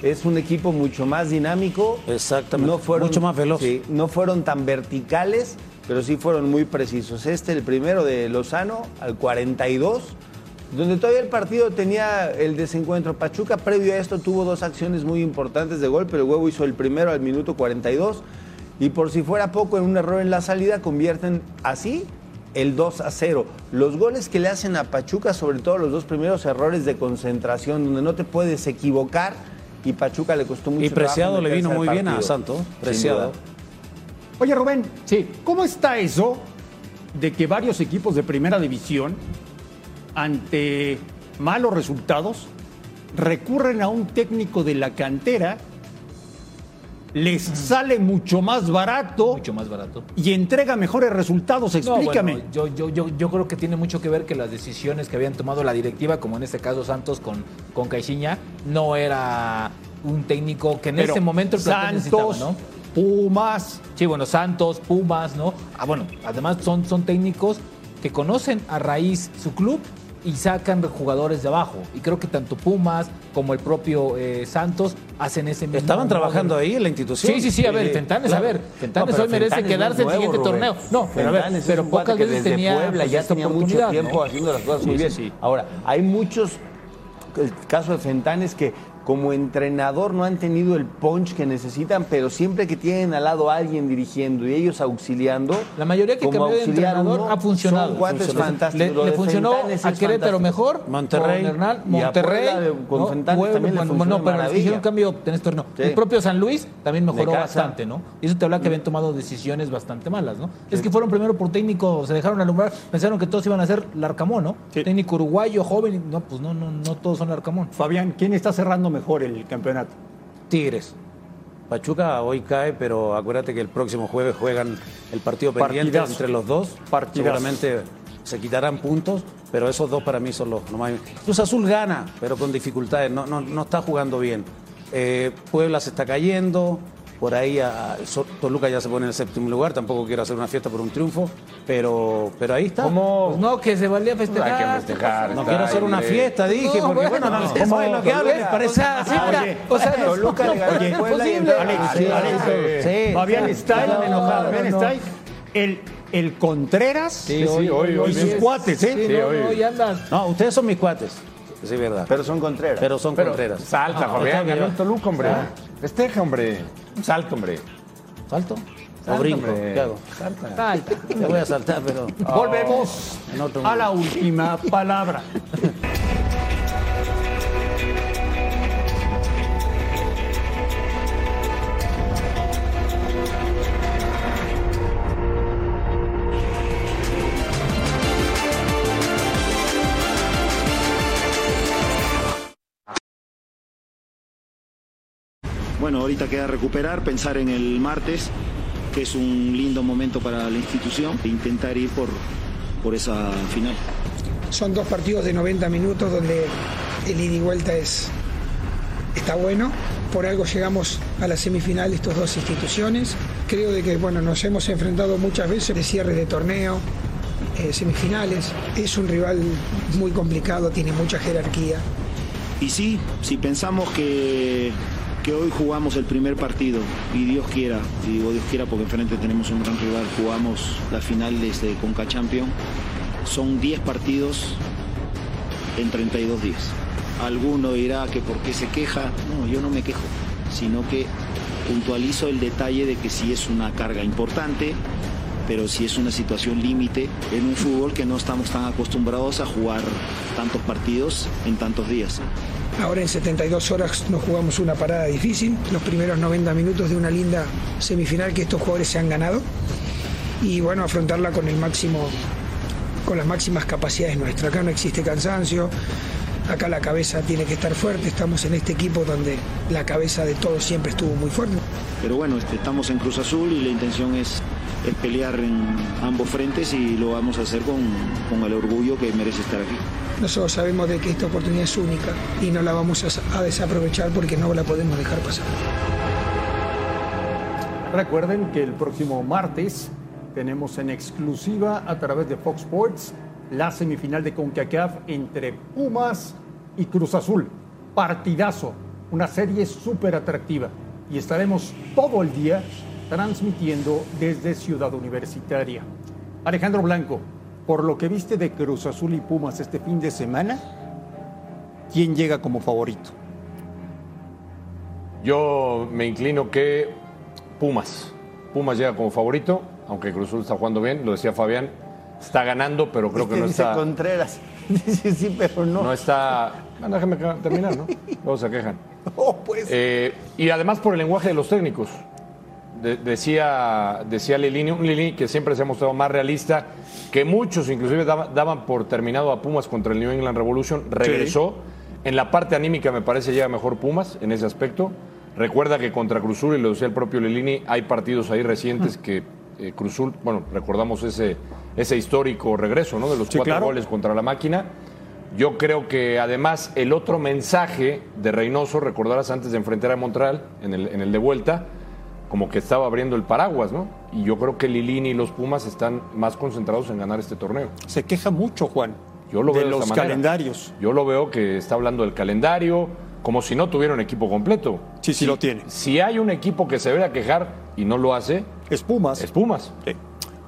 Es un equipo mucho más dinámico. Exactamente. No fueron, Mucho más veloz. sí, no fueron tan verticales, pero sí fueron muy precisos. Este, el primero de Lozano, al 42, donde todavía el partido tenía el desencuentro. Pachuca, previo a esto, tuvo dos acciones muy importantes de gol, pero el huevo hizo el primero al minuto 42. Y por si fuera poco, en un error en la salida, convierten así el 2 a 0. Los goles que le hacen a Pachuca, sobre todo los dos primeros errores de concentración, donde no te puedes equivocar, y Pachuca le costó mucho Y Preciado le vino muy bien a. Santos. Preciado. Oye, Rubén, Sí. ¿cómo está eso de que varios equipos de primera división, ante malos resultados, recurren a un técnico de la cantera, les sale mucho más barato Mucho más barato. y entrega mejores resultados? No, Explícame. bueno, yo, yo, yo, yo creo que tiene mucho que ver que las decisiones que habían tomado la directiva, como en este caso Santos con, con Caixinha, no era un técnico que en Pero ese momento el Santos, ¿no? Pumas, Sí, bueno, Santos, Pumas, ¿no? Ah, bueno, además son, son técnicos que conocen a raíz su club y sacan jugadores de abajo. Y creo que tanto Pumas como el propio eh, Santos hacen ese mismo. Estaban trabajando ahí en la institución. Sí, sí, sí, a ver, Fentanes, claro. a ver, Fentanes No, hoy merece Fentanes no quedarse el siguiente Rubén. torneo. No, pero a ver, pero pocas veces desde tenía Puebla pues, ya esta tenía mucho tiempo ¿no? haciendo las cosas Sí, muy sí, bien. sí. Ahora, hay muchos, el caso de Fentanes, que como entrenador no han tenido el punch que necesitan, pero siempre que tienen al lado a alguien dirigiendo y ellos auxiliando. La mayoría que cambió de entrenador uno, ha funcionado. Son cuates Funcionó. fantásticos. Le, funcionó a fantástico. mejor. Monterrey. Con Hernán, Y a Monterrey. Con ¿no? Fentanes también le funcionó no, pero hicieron cambio en este torneo. Sí. El propio San Luis también mejoró bastante, ¿no? Y eso te habla que habían tomado decisiones bastante malas, ¿no? Es que fueron primero por técnico, se dejaron alumbrar, pensaron que todos iban a ser Larcamón, ¿no? Sí. Técnico uruguayo, joven, y no, pues no, no, no todos son Larcamón. Fabián, ¿quién está cerrando mejor el campeonato? Tigres. Pachuca hoy cae, pero acuérdate que el próximo jueves juegan el partido pendiente Partidazo. entre los dos. Partidazo. Seguramente se quitarán puntos, pero esos dos para mí son los, los más. Cruz Azul gana, pero con dificultades, no, no, no está jugando bien. Eh, Puebla se está cayendo, por ahí a, So- Toluca ya se pone en el séptimo lugar, tampoco quiero hacer una fiesta por un triunfo, pero, pero ahí está. Pues no, que se valía festejar. Hay que festejar. No quiero hacer una fiesta, dije, No, porque bueno, no, no. eso es lo que hablan, Toluca, parece. o sea, sí, mira, o sea, Toluca le ganó no, no, imposible. Alex, sí, Alex, sí. Fabián No, enojado. no, Fabián no. ahí. El, el Contreras Sí, hoy, hoy, y sus sí. cuates, ¿eh? Sí, Sí, no, no, hoy andas. No, ustedes son mis cuates. Sí, es verdad. Pero son Contreras. Pero son Pero Contreras. salta, Ah, Fabián, ok, ganó el Toluca, hombre. Festeja, hombre. Salto, hombre. ¿Salto? Salta, ¿O brinco? hombre. ¿Qué hago? Salta. Salta. Te voy a saltar, pero. Volvemos a la última palabra. ahorita queda recuperar, pensar en el martes, que es un lindo momento para la institución, e intentar ir por, por esa final. Son dos partidos de 90 minutos donde el ida y vuelta es, está bueno. Por algo llegamos a la semifinal de estas dos instituciones. creo de que bueno, nos hemos enfrentado muchas veces de cierre de torneo, eh, semifinales. Es un rival muy complicado, tiene mucha jerarquía. Y sí, si pensamos que, que hoy jugamos el primer partido, y Dios quiera, y digo Dios quiera porque enfrente tenemos un gran rival, jugamos la final de Conca Champion, son 10 partidos en 32 días. Alguno dirá que por qué se queja, no, yo no me quejo, sino que puntualizo el detalle de que sí es una carga importante, pero sí es una situación límite en un fútbol que no estamos tan acostumbrados a jugar tantos partidos en tantos días. Ahora en 72 horas nos jugamos una parada difícil, los primeros 90 minutos de una linda semifinal que estos jugadores se han ganado y bueno, afrontarla con el máximo con las máximas capacidades nuestras. Acá no existe cansancio, acá la cabeza tiene que estar fuerte, estamos en este equipo donde la cabeza de todos siempre estuvo muy fuerte. Pero bueno, este, estamos en Cruz Azul y la intención es es pelear en ambos frentes y lo vamos a hacer con, con, el orgullo que merece estar aquí. Nosotros sabemos de que esta oportunidad es única y no la vamos a, desaprovechar porque no la podemos dejar pasar. Recuerden que el próximo martes tenemos en exclusiva a través de Fox Sports la semifinal de CONCACAF entre Pumas y Cruz Azul. Partidazo, una serie súper atractiva. Y estaremos todo el día transmitiendo desde Ciudad Universitaria. Alejandro Blanco, por lo que viste de Cruz Azul y Pumas este fin de semana, ¿quién llega como favorito? Yo me inclino que Pumas. Pumas llega como favorito, aunque Cruz Azul está jugando bien, lo decía Fabián, está ganando, pero creo que no dice está. Contreras. Dice sí, pero no. No está. Bueno, déjame terminar, ¿no? Luego se quejan. Oh, pues. Eh, y además por el lenguaje de los técnicos. De, decía, decía Lilini, un Lilini que siempre se ha mostrado más realista, que muchos inclusive daban, daban por terminado a Pumas contra el New England Revolution, regresó. Sí. En la parte anímica me parece llega mejor Pumas en ese aspecto. Recuerda que contra Cruzul, y lo decía el propio Lilini, hay partidos ahí recientes que eh, Cruzul, bueno, recordamos ese, ese histórico regreso, ¿no? De los Sí, cuatro claro. goles contra la máquina. Yo creo que además el otro mensaje de Reynoso, recordarás antes de enfrentar a Montreal en el, en el de vuelta, como que estaba abriendo el paraguas, ¿no? Y yo creo que Lilini y los Pumas están más concentrados en ganar este torneo. Se queja mucho, Juan, Yo lo de veo de los manera. calendarios. Yo lo veo que está hablando del calendario, como si no tuviera un equipo completo. Sí, sí lo tiene. Si hay un equipo que se debe a quejar y no lo hace, Es Pumas. es Pumas. Sí.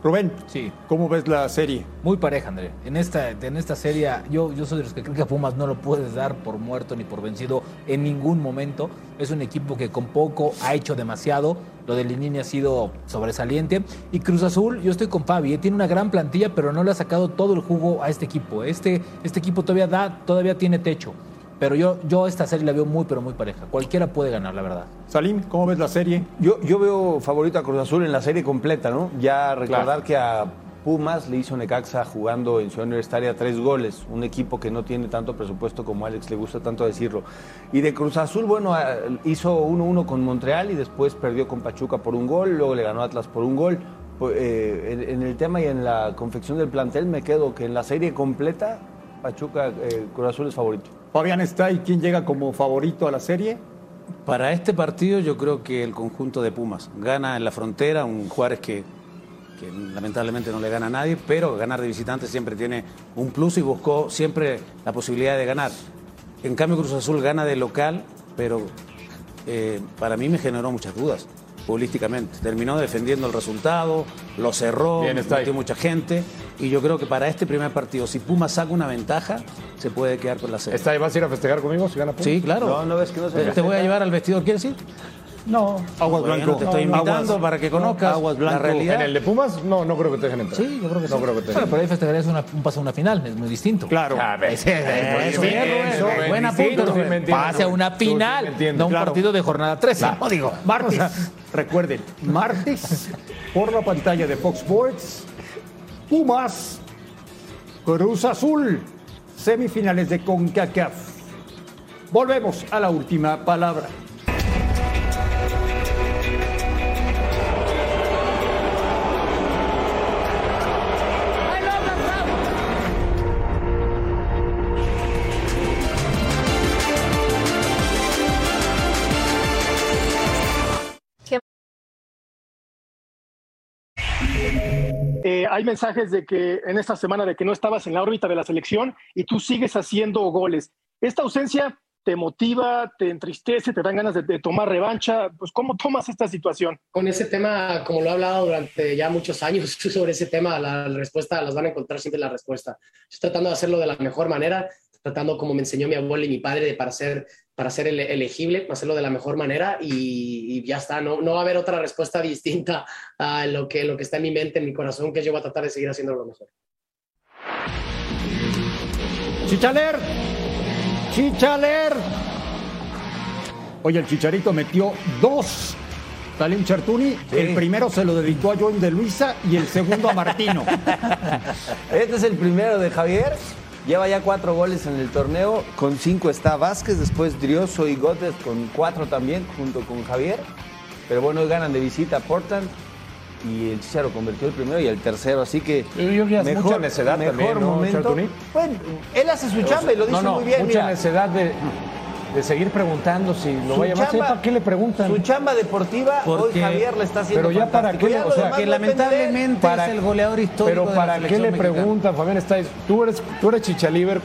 Rubén, Sí. ¿cómo ves la serie? Muy pareja, André. En esta, en esta serie, yo, yo soy de los que creo que a Pumas no lo puedes dar por muerto ni por vencido en ningún momento. Es un equipo que con poco ha hecho demasiado. Lo de Linini ha sido sobresaliente. Y Cruz Azul, yo estoy con Fabi, eh, tiene una gran plantilla, pero no le ha sacado todo el jugo a este equipo. Este, este equipo todavía da, todavía tiene techo. Pero yo, yo esta serie la veo muy, pero muy pareja. Cualquiera puede ganar, la verdad. Salim, ¿cómo ves la serie? Yo, yo veo favorito a Cruz Azul en la serie completa, ¿no? Ya recordar que a Pumas le hizo Necaxa jugando en Ciudad Universitaria tres goles, un equipo que no tiene tanto presupuesto como a Alex le gusta tanto decirlo. Y de Cruz Azul, bueno, hizo 1-1 con Montreal y después perdió con Pachuca por un gol, luego le ganó a Atlas por un gol. Pues, eh, en, en el tema y en la confección del plantel me quedo que en la serie completa Pachuca, eh, Cruz Azul es favorito. Fabián está y quién llega como favorito a la serie. Para este partido yo creo que el conjunto de Pumas gana en la frontera, un Juárez que, lamentablemente no le gana a nadie, pero ganar de visitante siempre tiene un plus y buscó siempre la posibilidad de ganar. En cambio Cruz Azul gana de local, pero eh, para mí me generó muchas dudas futbolísticamente. Terminó defendiendo el resultado, lo cerró, Bien, está metió ahí. mucha gente y yo creo que para este primer partido, si Pumas saca una ventaja, se puede quedar con la serie. ¿Está, ¿Vas a ir a festejar conmigo si gana Pumas? Sí, claro. No, no ves que no se te, te voy a llevar al vestidor, ¿quieres ir? No, Aguas Bueno, Blanco. te estoy invitando Aguas- para que conozcas Aguas la Blanco. realidad. ¿En el de Pumas? No, no creo que te dejen entrar. Sí, yo creo que No sí. creo que te Bueno, pero ahí festejarías una- un paso a una final, es muy distinto. Claro. A ver, Ese- Eso, bien, bien, eso, Rubén. bien, Buen distinto, apunte, sí Pase a una sí final, entiendes. no un Claro. partido de jornada 13. No digo. Martes, recuerden, martes, por la pantalla de Fox Sports, Pumas, Cruz Azul, semifinales de CONCACAF. Volvemos a la última palabra. Hay mensajes de que en esta semana de que no estabas en la órbita de la selección y tú sigues haciendo goles. ¿Esta ausencia te motiva, te entristece, te dan ganas de, de tomar revancha? Pues ¿cómo tomas esta situación? Con ese tema, como lo he hablado durante ya muchos años sobre ese tema, la, la respuesta, las van a encontrar siempre la respuesta. Estoy tratando de hacerlo de la mejor manera, tratando como me enseñó mi abuelo y mi padre de para ser, para ser ele- elegible, hacerlo de la mejor manera y, y ya está. No, no va a haber otra respuesta distinta a lo que, lo que está en mi mente, en mi corazón, que yo voy a tratar de seguir haciendo lo mejor. Chichaler. Chichaler. Oye, el Chicharito metió dos. Talim Chertuni, el primero se lo dedicó a Joan de Luisa y el segundo a Martino. Este es el primero de Javier. Lleva ya cuatro goles en el torneo. Con cinco está Vázquez, después Drioso y Gómez con cuatro también, junto con Javier. Pero bueno, hoy ganan de visita a Portland. Y el Chicharo convirtió el primero y el tercero. Así que. Yo que es mucha necedad mejor también, ¿no, momento. Bueno, él hace su chamba y lo dice no, no, muy bien. Mucha mira. necesidad de, de seguir preguntando si lo Su va a llamar. chamba- ¿Para qué le preguntan? Su chamba deportiva, hoy Porque- Javier le está haciendo Pero ya para qué, Ya o sea, que lamentablemente Para- es el goleador histórico Pero de la ¿para qué le mexicana. preguntan, Fabián Estáis? Tú eres, tú eres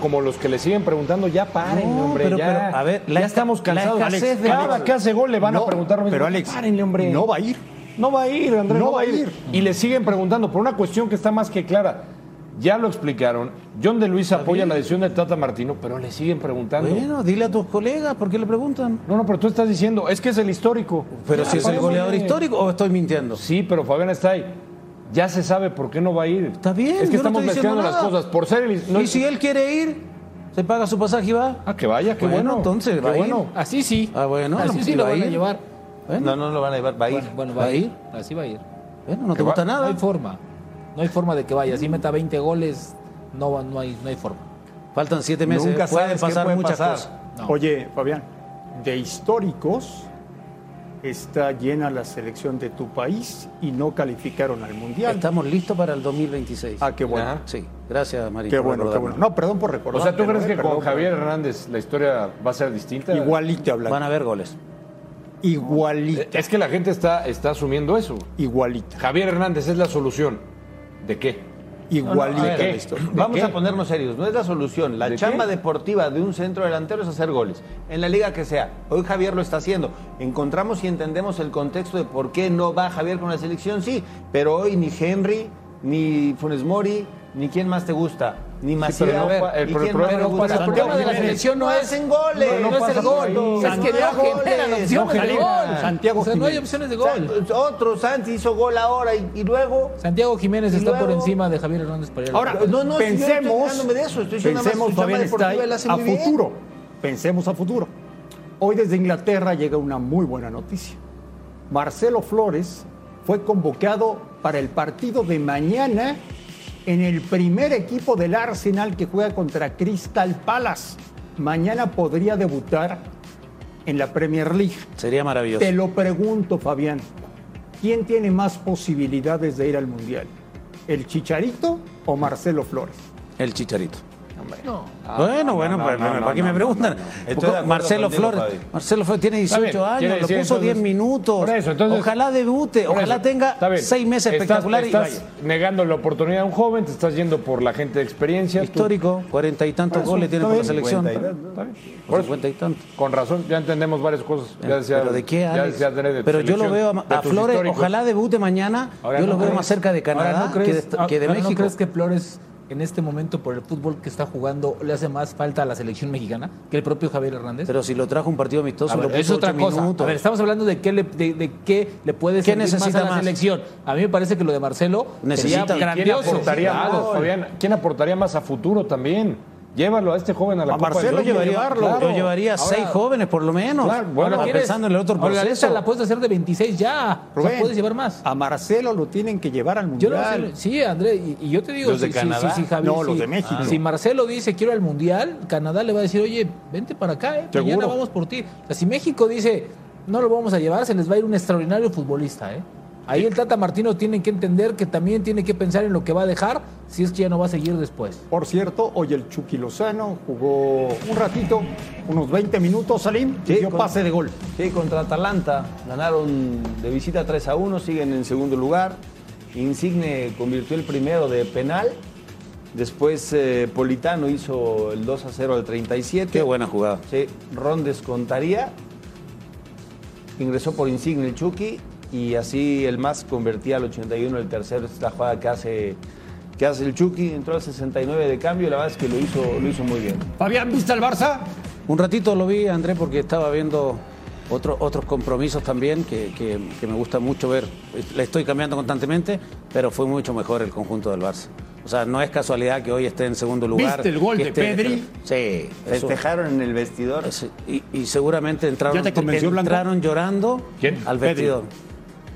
como los que le siguen preguntando, ya paren, No, hombre, pero- ya. pero, a ver, la ya estamos cansados. de Cada Alex- que hace gol le van No, a preguntar lo mismo. pero Alex, párenle, hombre. no va a ir. No va a ir, Andrés, no, No va a va a ir. ir. Y le siguen preguntando por una cuestión que está más que clara. Ya lo explicaron. John de Luis apoya la decisión de Tata Martino, pero le siguen preguntando. Bueno, dile a tus colegas, ¿por qué le preguntan? No, no, pero tú estás diciendo, es que es el histórico. Pero Ya, si es el goleador histórico o estoy mintiendo. Sí, pero Fabián está ahí. Ya se sabe por qué no va a ir. Está bien. Es que yo no estamos mezclando las nada. cosas. Por ser el. no y es- si él quiere ir, se paga su pasaje y va. Ah, que vaya, qué Bueno, bueno. entonces, Qué va a ir. bueno. Así sí. Ah, bueno, Así sí lo va van a ir. llevar. Bueno, No, no lo van a llevar, va a ir. Bueno, bueno, ¿Va va a ir? ir. Así va a ir. bueno, no te gusta va- No nada. hay forma. No hay forma de que vaya. Si meta 20 goles, no, no, hay, no hay forma. Faltan siete meses. Nunca pueden sabes qué pasar puede muchas pasar. cosas. No. Oye, Fabián, de históricos está llena la selección de tu país y no calificaron al Mundial. Estamos listos para el 2026. Ah, qué bueno. Ajá. Sí, gracias, María. Qué bueno, qué bueno. No, perdón por recordar. O sea, ¿tú crees eh, que con Javier Hernández la historia va a ser distinta? Igualito hablan. Van a haber goles. Igualita. Es que la gente está, está asumiendo eso. Igualita. Javier Hernández es la solución. ¿De qué? Igualita a ver, la ¿qué? historia. Vamos qué? a ponernos serios, no es la solución. La ¿De chamba qué? deportiva de un centro delantero es hacer goles, en la liga que sea. Hoy Javier lo está haciendo. Encontramos y entendemos el contexto de por qué no va Javier con la selección, sí, pero hoy ni Henry, ni Funes Mori, ni quién más te gusta, ni Macías. pero no pa- el ¿y pro- quién pro- más pero el problema de la selección no es- hacen goles, no, no es el gol. Es que no Santiago generan opciones no de gol. Santiago o sea, no hay opciones de gol. Otro Santi hizo gol ahora y, y luego. Santiago Jiménez está por encima de Javier Hernández para Ahora. No, no, si pensemos, quejándome de eso, estoy más pensemos deportiva está a futuro. Pensemos a futuro. Hoy desde Inglaterra llega una muy buena noticia. Marcelo Flores fue convocado para el partido de mañana en el primer equipo del Arsenal que juega contra Crystal Palace. Mañana podría debutar en la Premier League. Sería maravilloso. Te lo pregunto, Fabián. ¿Quién tiene más posibilidades de ir al Mundial? ¿El Chicharito o Marcelo Flores? El chicharito. No. bueno, bueno, no, pero no, no, ¿para qué me preguntan? Marcelo Flores. Marcelo Flores tiene Está 18 bien, quiere años, decir, lo puso 10 entonces- minutos. Por eso, entonces- ojalá debute, Por ojalá eso, tenga está bien. 6 meses Estás- espectaculares y Estás vaya. negando la oportunidad a un joven, te estás yendo por la gente de experiencia. Histórico, cuarenta y tantos goles tiene por la selección. 50 Está bien. Por Por eso, cincuenta y tantos. con razón, ya entendemos varias cosas. Ya decía, Pero de qué, ya decía de Pero yo lo veo a, Flores, históricos. ojalá debute mañana. Ahora yo no lo veo crees- más cerca de Canadá ¿no crees, que de, que de ahora, ¿no México. crees que Flores en este momento por el fútbol que está jugando le hace más falta a la selección mexicana que el propio Javier Hernández? Pero si lo trajo un partido amistoso, A ver, lo puso es otra cosa. minutos. A ver, estamos hablando de qué le, de, de qué le puede ¿Qué servir más necesita a la más? selección. A mí me parece que lo de Marcelo Necesita- sería ¿Y quién ¿Quién grandioso. aportaría Claro. más, Fabián? ¿Quién aportaría más a futuro también? Llévalo a este joven a la A Copa Marcelo del yo Mundo. llevaría, llevarlo. yo llevaría Ahora- seis jóvenes por lo menos. Claro, bueno, Ahora, pensando en el otro la proceso. lista la puedes hacer de 26 ya. O sea, Rubén, puedes llevar más. A Marcelo lo tienen que llevar al Yo no Mundial. sí, André, y, y yo te digo, ¿Los de si, si- Canadá? si- si Javi- No, los de México. Si Marcelo dice quiero al Mundial, Canadá le va a decir, oye, vente para acá, eh, mañana vamos por ti. O sea, si México dice, no lo vamos a llevar, se les va a ir un extraordinario futbolista, ¿eh? Ahí el Tata Martino tiene que entender que también tiene que pensar en lo que va a dejar si es que ya no va a seguir después. Por cierto, hoy el Chucky Lozano jugó un ratito, unos 20 minutos, Salim, y Sí, dio con- pase de gol. Sí, contra Atalanta. Ganaron de visita 3 a 1, siguen en segundo lugar. Insigne convirtió el primero de penal. Después eh, Politano hizo el 2 a 0 al 37. Qué buena jugada. Sí, Ron descontaría. Ingresó por Insigne el Chucky y así el más convertía al 81 el tercero. Esta es la jugada que hace, que hace el Chucky. Entró al 69 de cambio y la verdad es que lo hizo, lo hizo muy bien. Fabián, ¿viste al Barça? Un ratito lo vi, André, porque estaba viendo otro- otros compromisos también que, que- que me gusta mucho ver. Le estoy cambiando constantemente, pero fue mucho mejor el conjunto del Barça. O sea, no es casualidad que hoy esté en segundo lugar. ¿Viste el gol de esté- Pedri? Sí. Festejaron en el vestidor. y, y seguramente entraron, ¿Ya te entraron llorando ¿Quién? al Pedri.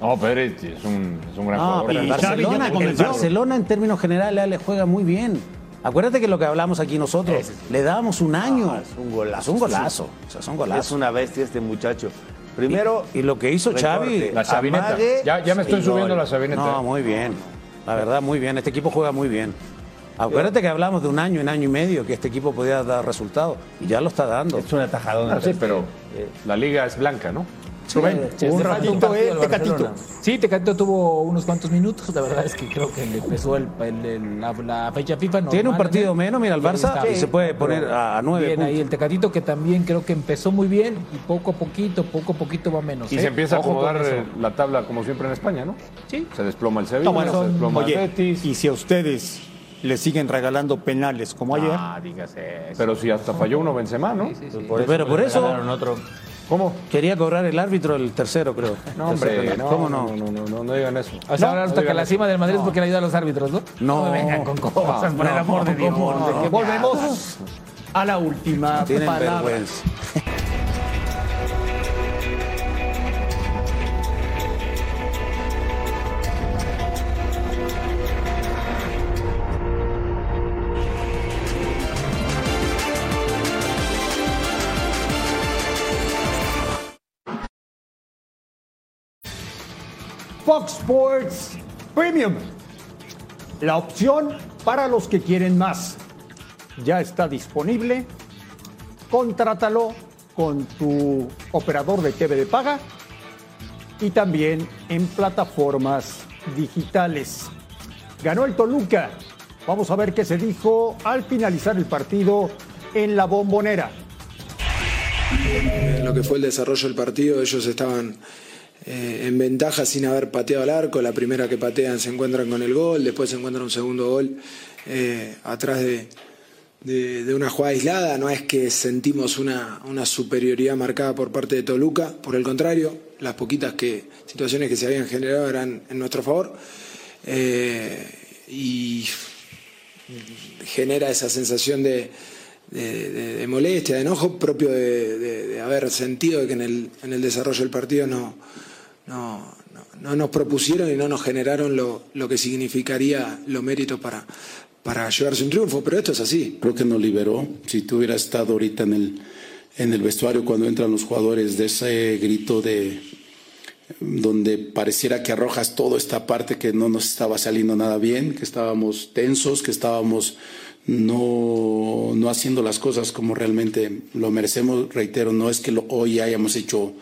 No, Pedri es un, es un gran No, jugador. el Barcelona, el convenció. Barcelona en términos generales le juega muy bien. Acuérdate que lo que hablamos aquí nosotros, le dábamos un año. Ah, es un golazo. Es un golazo. O sea, son Es golazos. una bestia este muchacho. Primero, Y lo que hizo Xavi. La sabineta. amague Ya, ya me estoy subiendo gol. la sabineta. No, muy bien. La verdad, muy bien. Este equipo juega muy bien. Acuérdate que hablamos de un año, un año y medio que este equipo podía dar resultados. Y ya lo está dando. Es una tajadona. Ah, sí, pero la liga es blanca, ¿no? Rubén, Sí, un ratito, eh, Tecatito. Sí, Tecatito tuvo unos cuantos minutos. La verdad es que creo que le empezó el, el- el- la, la fecha FIFA. Tiene un normal, partido ¿no? menos, mira, el Barça, y se puede poner a, a nueve Bien ahí el Tecatito que también creo que empezó muy bien y poco a poquito, poco a poquito va menos. Y ¿eh? se empieza a Ojo acomodar eso. eh, la tabla como siempre en España, ¿no? Sí. Se desploma el Sevilla, No, bueno, se desploma el Betis. y si a ustedes le siguen regalando penales como ayer, Ah, digas eso. Pero si hasta falló uno Benzema, ¿no? Sí, sí, sí. Pero por eso regalaron otro. ¿Cómo? quería cobrar el árbitro el tercero, creo. No, hombre, no. ¿Cómo no? No, no, no, no, no digan eso. O sea, No, ahora no hasta que la eso. cima del Madrid es porque le ayuda a los árbitros, ¿no? No. me vengan con cosas, por el No, amor de Dios. ¿cómo no? ¿de qué me volvemos a la última Tienen palabra. vergüenza. Fox Sports Premium. La opción para los que quieren más. Ya está disponible. Contrátalo con tu operador de TV de paga y también en plataformas digitales. Ganó el Toluca. Vamos a ver qué se dijo al finalizar el partido en la bombonera. En lo que fue el desarrollo del partido, ellos estaban eh, en ventaja sin haber pateado al arco. La primera que patean se encuentran con el gol, después se encuentran un segundo gol eh, atrás de, una jugada aislada. No es que sentimos una, superioridad marcada por parte de Toluca, por el contrario, las poquitas que, situaciones que se habían generado eran en nuestro favor. Eh, y genera esa sensación de, molestia, de enojo propio de, haber sentido que en el desarrollo del partido no, no, no- no nos propusieron y no nos generaron lo, lo que significaría los méritos para, para llevarse un triunfo, pero esto es así. Creo que nos liberó. Si tú hubieras estado ahorita en el, en el vestuario cuando entran los jugadores de ese grito de donde pareciera que arrojas toda esta parte que no nos estaba saliendo nada bien, que estábamos tensos, que estábamos no, no haciendo las cosas como realmente lo merecemos. Reitero, no es que lo, hoy hayamos hecho,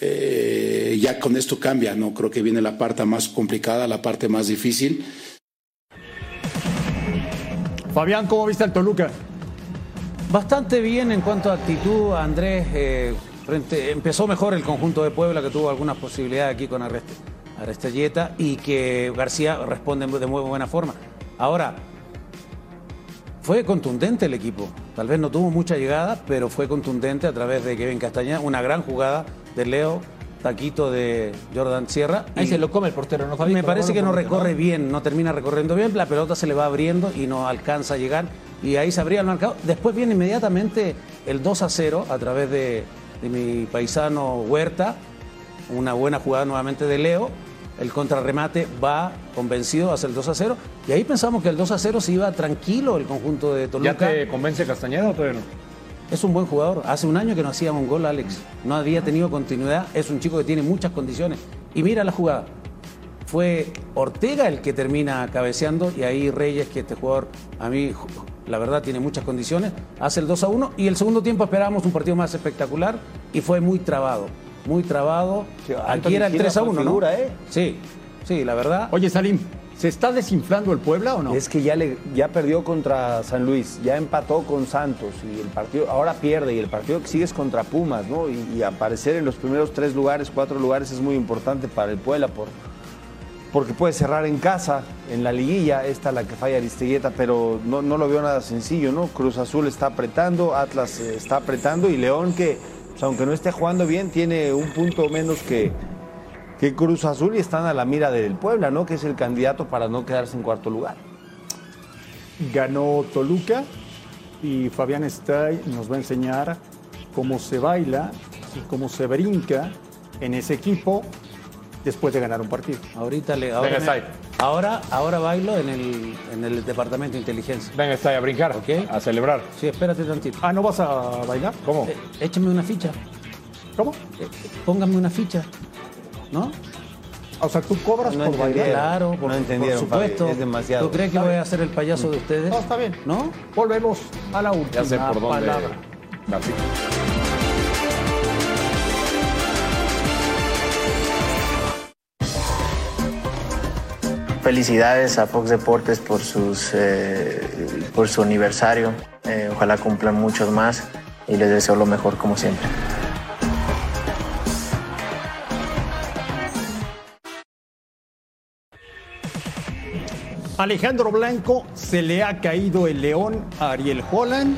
eh, ya con esto cambia, no creo que viene la parte más complicada, la parte más difícil. Fabián, ¿cómo viste al Toluca? Bastante bien en cuanto a actitud, Andrés. eh, frente, empezó mejor el conjunto de Puebla, que tuvo algunas posibilidades aquí con Arrest- Arestelleta y que García responde de muy buena forma. Ahora, fue contundente el equipo. Tal vez no tuvo mucha llegada, pero fue contundente a través de Kevin Castañeda. Una gran jugada de Leo, taquito de Jordan Sierra. Ahí Y se lo come el portero, ¿no, Fabi? me parece que no recorre bien, no termina recorriendo bien, la pelota se le va abriendo y no alcanza a llegar y ahí se abría el marcador. Después viene inmediatamente el 2 a 0 a través de, de mi paisano Huerta, una buena jugada nuevamente de Leo, el contrarremate va convencido hacia el 2 a 0 y ahí pensamos que el 2 a 0 se iba tranquilo el conjunto de Toluca. ¿Ya te convence Castañeda o todavía no? Es un buen jugador. Hace un año que no hacía un gol, Alex. No había tenido continuidad. Es un chico que tiene muchas condiciones. Y mira la jugada. Fue Ortega el que termina cabeceando y ahí Reyes, que este jugador a mí, la verdad, tiene muchas condiciones, hace el 2 a 1 y el segundo tiempo esperábamos un partido más espectacular y fue muy trabado. Muy trabado. Aquí era el Gila 3 a fue 1, ¿no? figura, ¿eh? Sí, sí, la verdad. Oye, Salim, ¿Se está desinflando el Puebla o no? Es que ya, le, ya perdió contra San Luis, ya empató con Santos y el partido ahora pierde y el partido que sigue es contra Pumas, ¿no? Y, y aparecer en los primeros tres lugares, cuatro lugares es muy importante para el Puebla por, porque puede cerrar en casa, en la liguilla, esta la que falla Aristeguieta, pero no, no lo veo nada sencillo, ¿no? Cruz Azul está apretando, Atlas eh, está apretando y León que, pues, aunque no esté jugando bien, tiene un punto menos que, que Cruz Azul y están a la mira del Puebla, ¿no? Que es el candidato para no quedarse en cuarto lugar. Ganó Toluca y Fabián Stay nos va a enseñar cómo se baila y cómo se brinca en ese equipo después de ganar un partido. Ahorita le ahora, Venga. Ahora, ahora bailo en el, en el departamento de inteligencia. Venga, está a brincar, a celebrar. Sí, espérate tantito. Ah, ¿no vas a bailar? ¿Cómo? Eh, échame una ficha. ¿Cómo? Eh, póngame una ficha. ¿No? O sea, tú cobras No por bailar. Claro, por, No entendieron, por supuesto. Fabi, es demasiado. ¿Tú crees que voy a hacer el payaso de ustedes? No, está bien. ¿No? Volvemos a la última Ya sé por dónde. palabra. Así. Felicidades a Fox Deportes por, sus, eh, por su aniversario. Eh, ojalá cumplan muchos más y les deseo lo mejor como siempre. Alejandro Blanco se le ha caído el león a Ariel Holland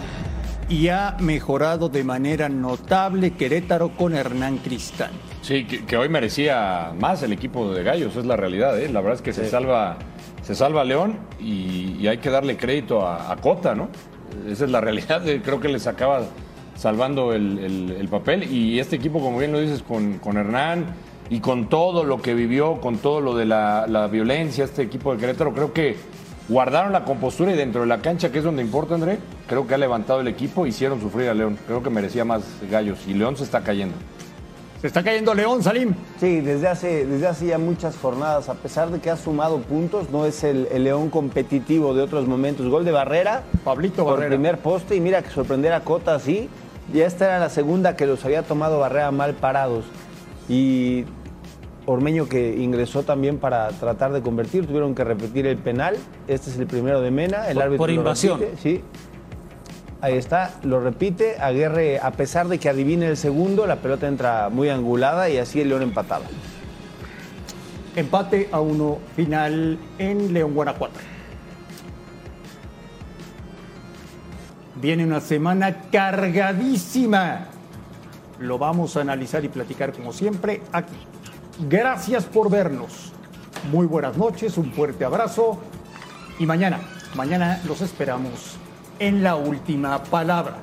y ha mejorado de manera notable Querétaro con Hernán Cristán. Sí, que, que hoy merecía más el equipo de Gallos, es la realidad. ¿eh? La verdad es que se salva se salva León y, y hay que darle crédito a, a Cota, ¿no? Esa es la realidad. Creo que les acaba salvando el, el- el papel. Y este equipo, como bien lo dices, con, con Hernán y con todo lo que vivió, con todo lo de la, la violencia, este equipo de Querétaro, creo que guardaron la compostura y dentro de la cancha, que es donde importa, André, creo que ha levantado el equipo, hicieron sufrir a León. Creo que merecía más Gallos y León se está cayendo. Se está cayendo León, Salim. Sí, desde hace, desde hace ya muchas jornadas, a pesar de que ha sumado puntos, no es el, el León competitivo de otros momentos. Gol de Barrera, Pablito por Barrera. primer poste, y mira que sorprender a Cota así. Ya esta era la segunda que los había tomado Barrera mal parados. Y Ormeño que ingresó también para tratar de convertir, tuvieron que repetir el penal. Este es el primero de Mena, el Por- árbitro por invasión. repite, sí. Ahí está, lo repite. Aguerre, a pesar de que adivine el segundo, la pelota entra muy angulada y así el León empataba. Empate a uno final en León, Guanajuato. Viene una semana cargadísima. Lo vamos a analizar y platicar como siempre aquí. Gracias por vernos. Muy buenas noches, un fuerte abrazo. Y mañana, mañana los esperamos en la última palabra.